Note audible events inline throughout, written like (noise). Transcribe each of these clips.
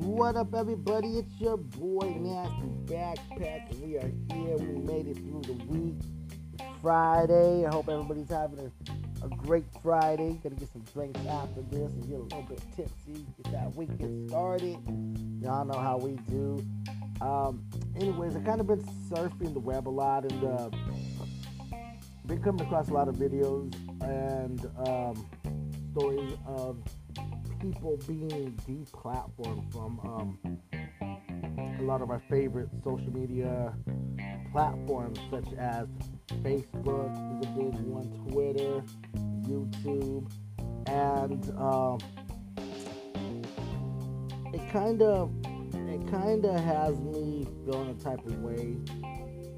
What up, everybody? It's your boy Nasty Backpack, and we are here. We made it through the week. It's Friday. I hope everybody's having a, a great Friday. Gonna get some drinks after this and get a little bit tipsy. Get that weekend started. Y'all know how we do. Um, anyways, I kind of been surfing the web a lot and uh, been coming across a lot of videos and um, stories of people being deplatformed from um, a lot of our favorite social media platforms, such as Facebook is a big one, Twitter, YouTube, and um, it kind of it kind of has me feeling a type of way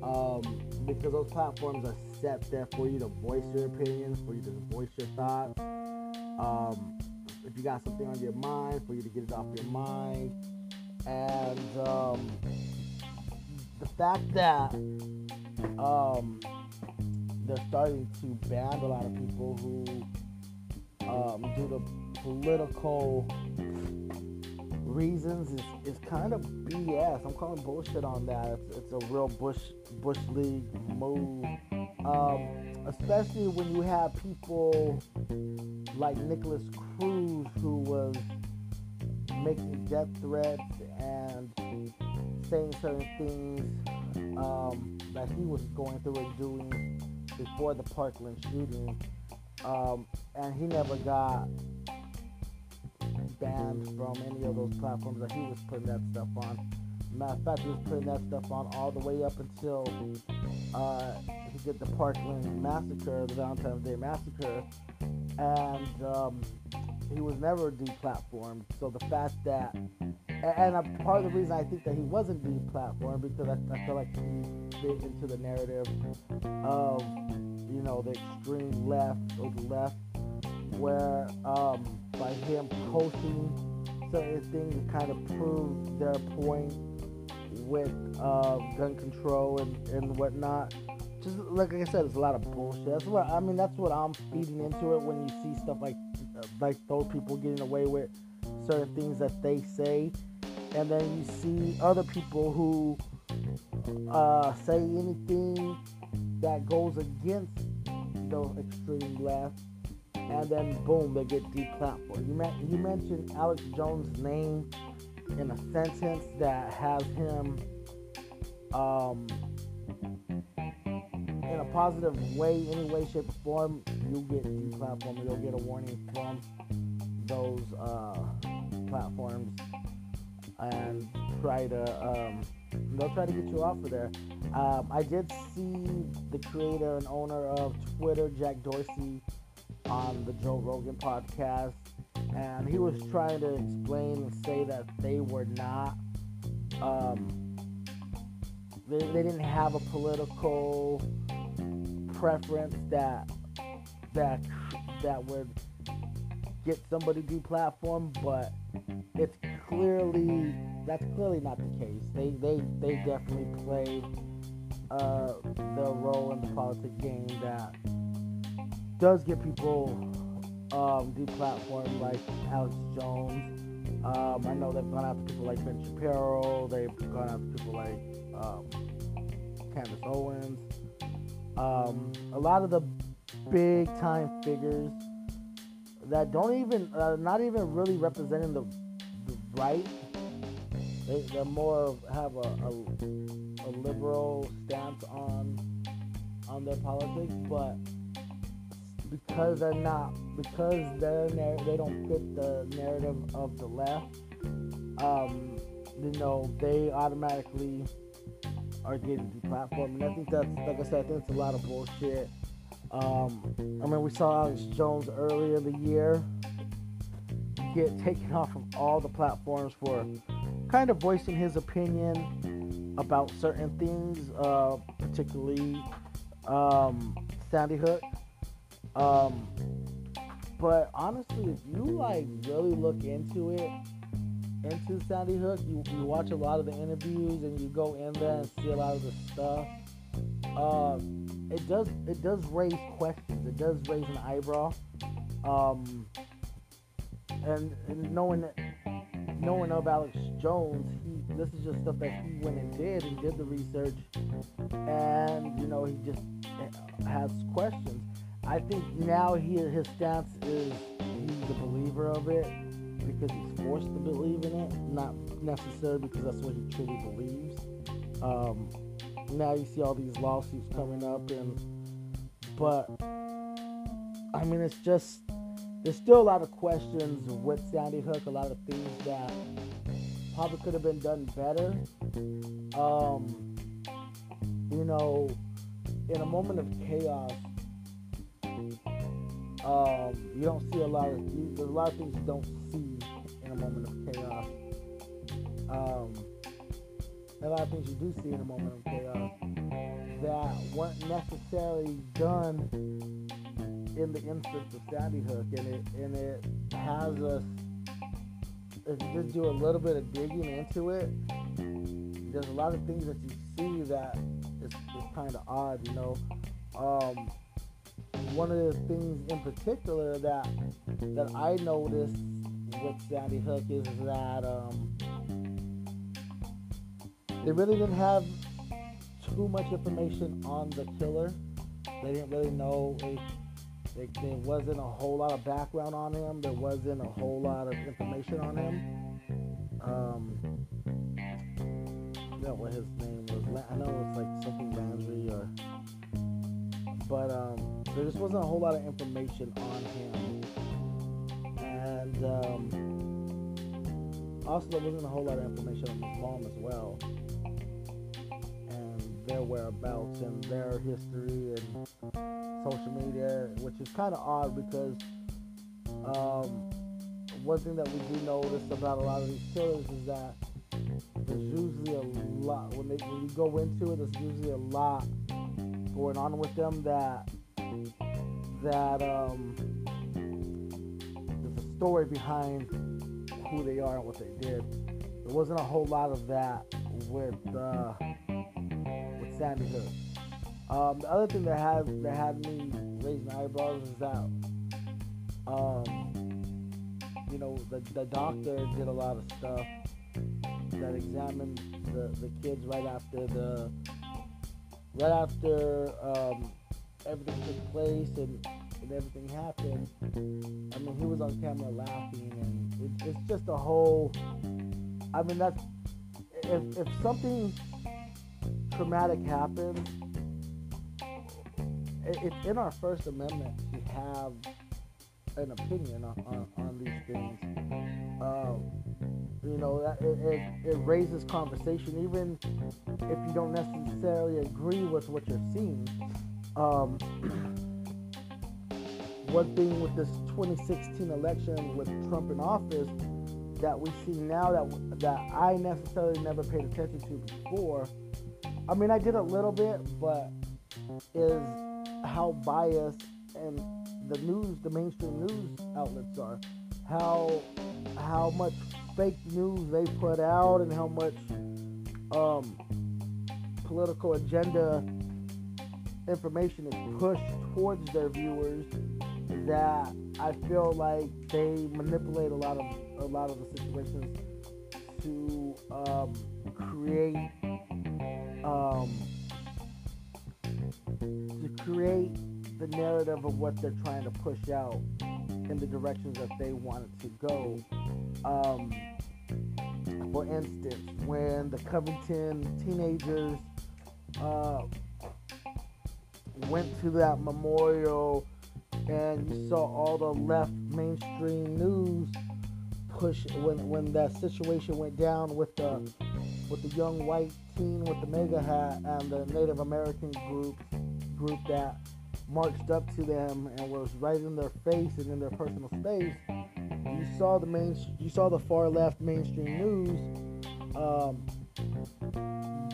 um, because those platforms are set there for you to voice your opinions, for you to voice your thoughts. Um, if you got something on your mind, for you to get it off your mind. And um, the fact that um, they're starting to ban a lot of people who, um, due to political reasons, is, is kind of BS. I'm calling bullshit on that. It's, it's a real Bush Bush League move. Um, especially when you have people like Nikolas Cruz, who was making death threats and saying certain things um, that he was going through and doing before the Parkland shooting, um, and he never got banned from any of those platforms that he was putting that stuff on. Matter of fact, he was putting that stuff on all the way up until uh, he did the Parkland massacre, the Valentine's Day massacre, and um, he was never deplatformed. So the fact that, and part of the reason I think that he wasn't deplatformed because I, I feel like he fit into the narrative of, you know, the extreme left or the left, where um, by him posting certain things kind of proved their point with uh, gun control and, and whatnot. Just like I said, it's a lot of bullshit. That's what I mean. That's what I'm feeding into it when you see stuff like like those people getting away with certain things that they say, and then you see other people who uh, say anything that goes against the extreme left, and then boom, they get deplatformed. You, you mentioned Alex Jones' name in a sentence that has him um, positive way, any way, shape, or form, you'll get deplatformed. You'll get a warning from those uh, platforms and try to um, they'll try to get you off of there. Um, I did see the creator and owner of Twitter, Jack Dorsey, on the Joe Rogan podcast and he was trying to explain and say that they were not um, they, they didn't have a political preference that that that would get somebody deplatformed but it's clearly that's clearly not the case they they they definitely play uh, the role in the politics game that does get people um, deplatformed like Alex Jones. Um, I know they've gone after people like Ben Shapiro. They've gone after people like um, Candace Owens. Um, a lot of the big time figures that don't even, uh, not even really representing the, the right. They, they're more have a, a, a liberal stance on on their politics, but because they're not because they're they don't fit the narrative of the left. Um, you know, they automatically are getting deplatformed, and I think that's like I said, I think it's a lot of bullshit. Um, I mean, we saw Alex Jones earlier in the year get taken off of all the platforms for kind of voicing his opinion about certain things, uh, particularly um, Sandy Hook. Um, but honestly, if you like really look into it, into Sandy Hook, you, you watch a lot of the interviews and you go in there and see a lot of the stuff. Uh, it does it does raise questions. It does raise an eyebrow. Um, and, and knowing that, knowing of Alex Jones, he this is just stuff that he went and did and did the research, and you know he just has questions. I think now he his stance is he's a believer of it because he's forced to believe in it, not necessarily because that's what he truly believes. Um, now you see all these lawsuits coming up, and but I mean it's just there's still a lot of questions with Sandy Hook, a lot of things that probably could have been done better. Um, you know, in a moment of chaos, um, you don't see a lot of you, there's a lot of things you don't see in a moment of chaos. Um, a lot of things you do see in a moment of chaos that weren't necessarily done in the instance of Sandy Hook, and it and it has us. If you just do a little bit of digging into it, there's a lot of things that you see that is, is kind of odd, you know. Um, one of the things in particular that that I noticed with Sandy Hook is that um, they really didn't have too much information on the killer. They didn't really know if there, wasn't a whole lot of background on him. There wasn't a whole lot of information on him. Um, I forgot what his name was. I know it was like something Landry or, but um, there just wasn't a whole lot of information on him, and um, also there wasn't a whole lot of information on his mom as well and their whereabouts and their history and social media, which is kind of odd because um, one thing that we do notice about a lot of these killers is that there's usually a lot when they when you go into it. There's usually a lot going on with them that that um, there's a story behind who they are and what they did. There wasn't a whole lot of that with. Uh, Sandy Hook. Um, the other thing that had that had me raise my eyebrows is that, um, you know, the, the doctor did a lot of stuff that examined the, the kids right after the right after um, everything took place and, and everything happened. I mean, he was on camera laughing, and it, it's just a whole. I mean, that's if if something traumatic happens, it's in our First Amendment to have an opinion on, on, on these things. Um, you know, it, it, it, raises conversation, even if you don't necessarily agree with what you're seeing. Um, one thing with this 2016 election with Trump in office that we see now that that I necessarily never paid attention to before I mean, I did a little bit, but is how biased and the news, the mainstream news outlets are, how how much fake news they put out, and how much um, political agenda information is pushed towards their viewers. That I feel like they manipulate a lot of a lot of the situations to um, create um, to create the narrative of what they're trying to push out in the directions that they want it to go. Um, for instance, when the Covington teenagers uh, went to that memorial and you saw all the left mainstream news push when when that situation went down with the with the young white teen with the MAGA hat and the Native American group group that marched up to them and was right in their face and in their personal space. You saw the main, you saw the far left mainstream news um,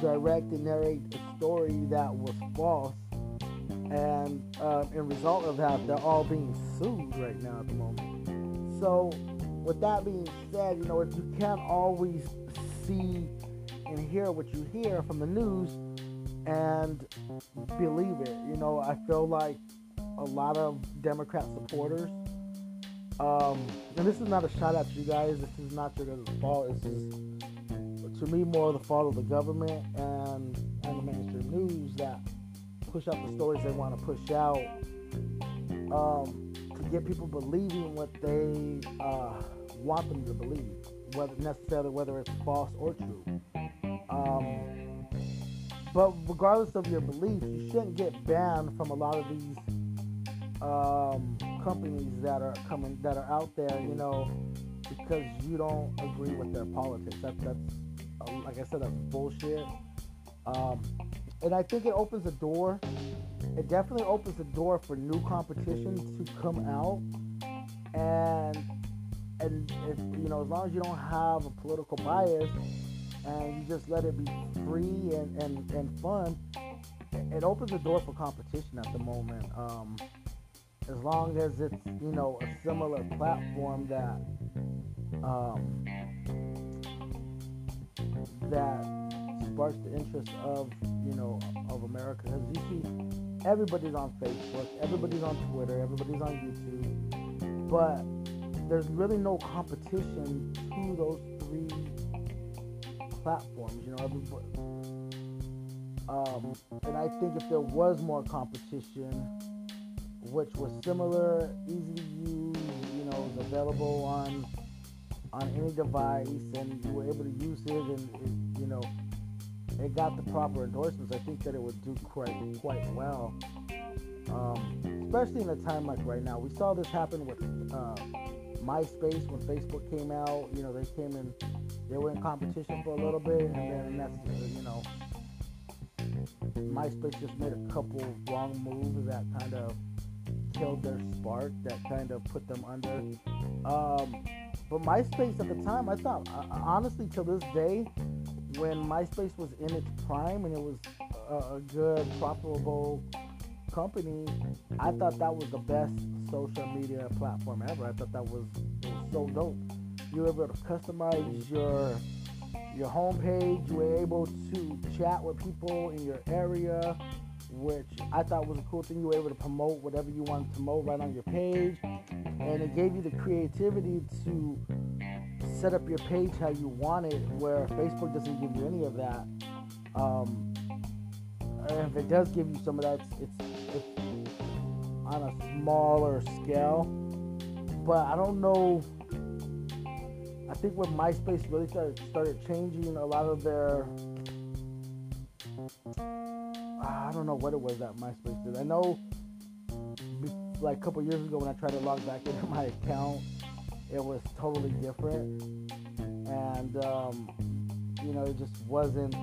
direct and narrate a story that was false, and uh, in result of that, they're all being sued right now at the moment. So, with that being said, you know, if you can't always see and hear what you hear from the news and believe it. You know, I feel like a lot of Democrat supporters Um, and this is not a shot at you guys. This is not your guys' fault. This is, to me, more the fault of the government and and the mainstream news that push out the stories they want to push out um, to get people believing what they uh, want them to believe, whether necessarily whether it's false or true. Um, but regardless of your beliefs, you shouldn't get banned from a lot of these um, companies that are coming that are out there. You know, because you don't agree with their politics. That, that's uh, like I said, that's bullshit. Um, and I think it opens the door. It definitely opens the door for new competition to come out, and and if you know, as long as you don't have a political bias and you just let it be free and and, and fun, it opens the door for competition at the moment. Um, as long as it's you know a similar platform that um, that sparks the interest of you know of America because you see everybody's on Facebook, everybody's on Twitter, everybody's on YouTube, but there's really no competition to those three platforms. You know, everybody. Um, and I think if there was more competition, which was similar, easy to use, you know, available on on any device, and you were able to use it, and it, you know, it got the proper endorsements. I think that it would do quite quite well, um, especially in a time like right now. We saw this happen with uh, MySpace when Facebook came out. You know, they came in, they were in competition for a little bit, and then that's you know, MySpace just made a couple wrong moves that kind of killed their spark that kind of put them under. Um, but MySpace at the time, I thought, uh, honestly, to this day, when MySpace was in its prime and it was a, a good, profitable company, I thought that was the best social media platform ever. I thought that was, was so dope. You were able to customize your your homepage. You were able to chat with people in your area which I thought was a cool thing. You were able to promote whatever you wanted to promote right on your page, and it gave you the creativity to set up your page how you want it, where Facebook doesn't give you any of that. Um, if it does give you some of that, it's, it's, it's on a smaller scale. But I don't know. I think when MySpace really started started changing a lot of their I don't know what it was that MySpace did. I know, like a couple years ago when I tried to log back into my account, it was totally different, and um, you know, it just wasn't.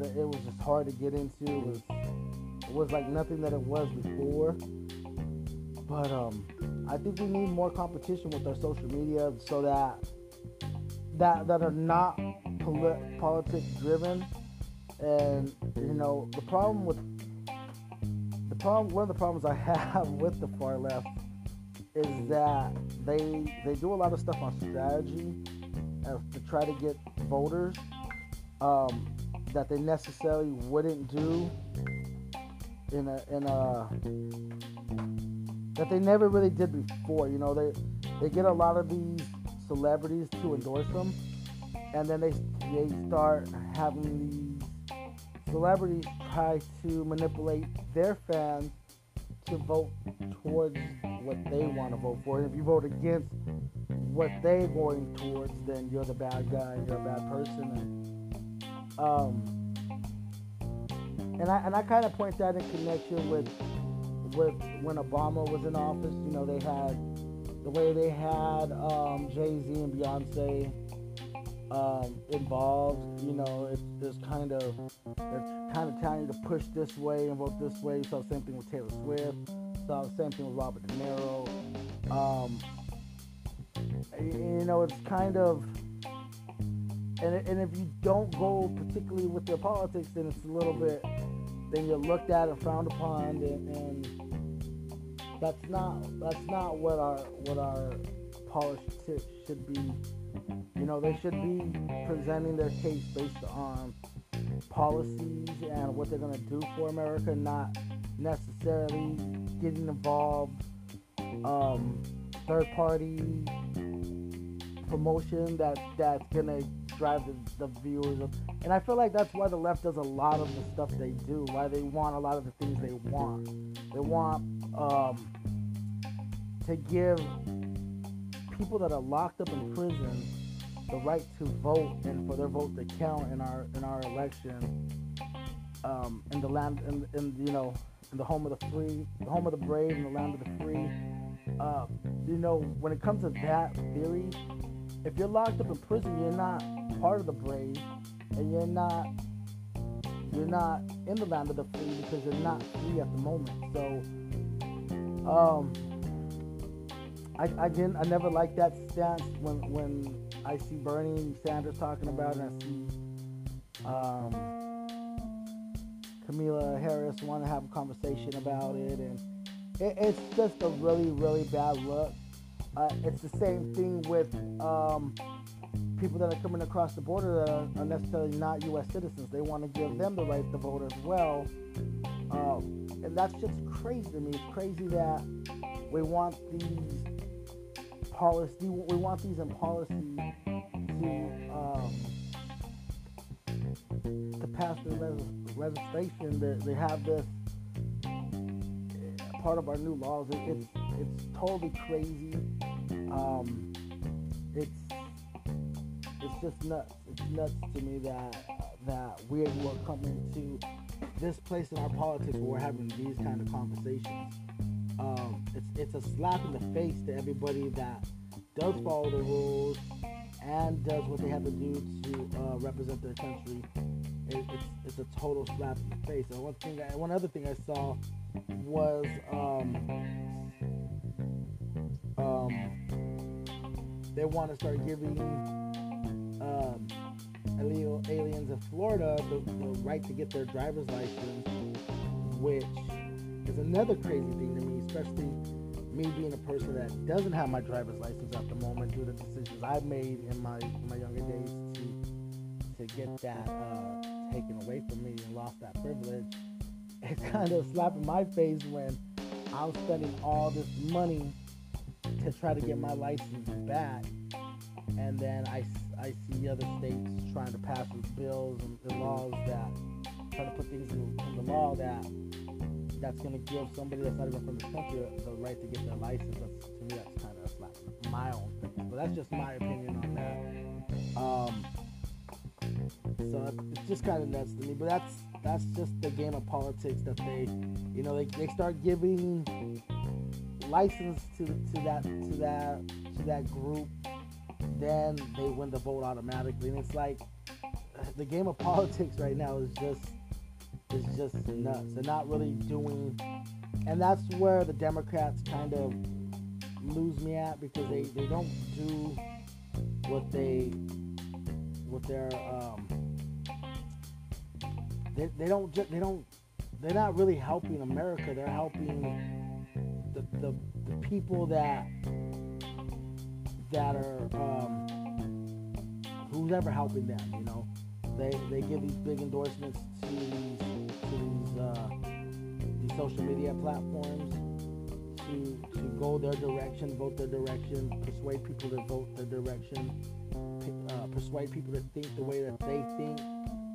It was just hard to get into. It was, it was like nothing that it was before. But um, I think we need more competition with our social media so that that that are not polit- politics driven and you know, the problem with the problem, one of the problems I (laughs) have with the far left is that they they do a lot of stuff on strategy to try to get voters um, that they necessarily wouldn't do in a in a that they never really did before. You know, they they get a lot of these celebrities to endorse them, and then they they start having these celebrities try to manipulate their fans to vote towards what they want to vote for. And if you vote against what they're going towards, then you're the bad guy. You're a bad person. And, um, and I and I kind of point that in connection with with when Obama was in office. You know, they had the way they had um, Jay Z and Beyonce um, involved. You know, it's, it's kind of kind of telling you to push this way and vote this way. So same thing with Taylor Swift. So same thing with Robert De Niro. Um, you know, it's kind of and, and if you don't go particularly with their politics, then it's a little bit then you're looked at and frowned upon, and, and that's not that's not what our what our politics should be you know, they should be presenting their case based on policies and what they're going to do for America, not necessarily getting involved um, third party promotion that that's gonna drive the, the viewers of, and I feel like that's why the left does a lot of the stuff they do. Why they want a lot of the things they want. They want um, to give people that are locked up in prison the right to vote and for their vote to count in our in our election um, in the land in, in you know in the home of the free, the home of the brave, and the land of the free. Uh, you know, when it comes to that theory, if you're locked up in prison, you're not part of the brave, and you're not you're not in the land of the free because you're not free at the moment. So, um, I, I didn't, I never liked that stance when when I see Bernie Sanders talking about it. I see um, Kamala Harris want to have a conversation about it, and it, it's just a really, really bad look. Uh, it's the same thing with um, people that are coming across the border that are, are necessarily not U.S. citizens. They want to give them the right to vote as well. Um, and that's just crazy to me. It's crazy that we want these policy, we want these in policy to um, to pass the legislation. That they have this eh, part of our new laws. It, it's it's totally crazy. Um, it's it's just nuts. It's nuts to me that that we're coming to this place in our politics where we're having these kind of conversations. Um, it's it's a slap in the face to everybody that does follow the rules and does what they have to do to uh, represent their country. It, it's, it's a total slap in the face. And one thing, one other thing I saw was um, um, they want to start giving um, illegal aliens in Florida the, the right to get their driver's license, which is another crazy thing to me, especially me being a person that doesn't have my driver's license at the moment due to decisions I've made in my in my younger days to to get that uh, taken away from me and lost that privilege. (laughs) It's kind of slapping my face when I'm spending all this money to try to get my license back, and then I, I see other states trying to pass these bills and, and laws that try to put things in, in the law that that's going to give somebody that's not even from this country the right to get their license. That's, to me, that's kind of like my own thing. But that's just my opinion on that. Um, so it's just kind of nuts to me. But that's that's just the game of politics that they, you know, they, they start giving license to to that to that to that group, then they win the vote automatically. And it's like the game of (laughs) politics right now is just is just nuts. They're not really doing, and that's where the Democrats kind of lose me at because they, they don't do what they what their um they, they don't they don't they're not really helping America. They're helping the, the, the people that that are um, who's ever helping them. You know, they they give these big endorsements to uh, these social media platforms to to go their direction, vote their direction, persuade people to vote their direction, uh, persuade people to think the way that they think,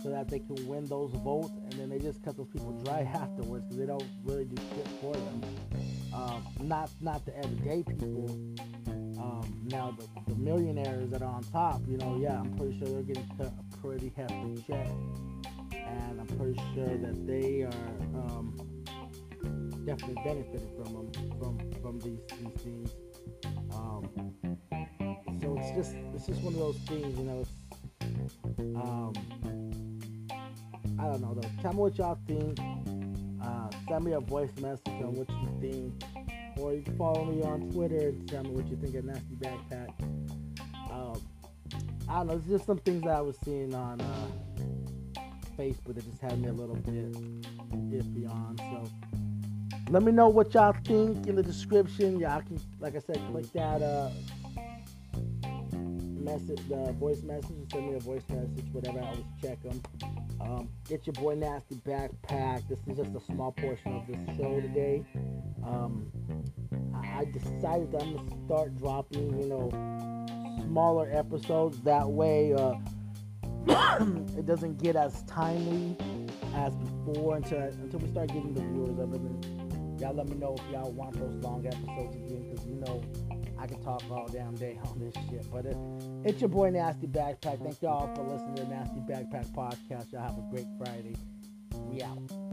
so that they can win those votes, and then they just cut those people dry (laughs) afterwards because they don't really do shit for them. Um, not not the everyday people. Um, now the, the millionaires that are on top, you know, yeah, I'm pretty sure they're getting cut a pretty hefty check and I'm pretty sure that they are um, definitely benefiting from them from from these these things. Um, so it's just it's just one of those things, you know. Um, I don't know though. Tell me what y'all think. Uh, send me a voice message on what you think, or you can follow me on Twitter and tell me what you think of Nasty Backpack. Um, I don't know. It's just some things that I was seeing on. Uh, Facebook that just had me a little bit iffy on. So let me know what y'all think in the description. Y'all can, like I said, click that uh, message, the voice message, send me a voice message, whatever. I always check them. Um, get your boy Nasty Backpack. This is just a small portion of this show today. Um, I, decided I'm gonna start dropping, you know, smaller episodes. That way, uh, (coughs) it doesn't get as timely as before until until we start getting the viewers up. And y'all let me know if y'all want those long episodes again, because you know I can talk all damn day on this shit. But it, it's your boy Nasty Backpack. Thank y'all for listening to the Nasty Backpack podcast. Y'all have a great Friday. We out.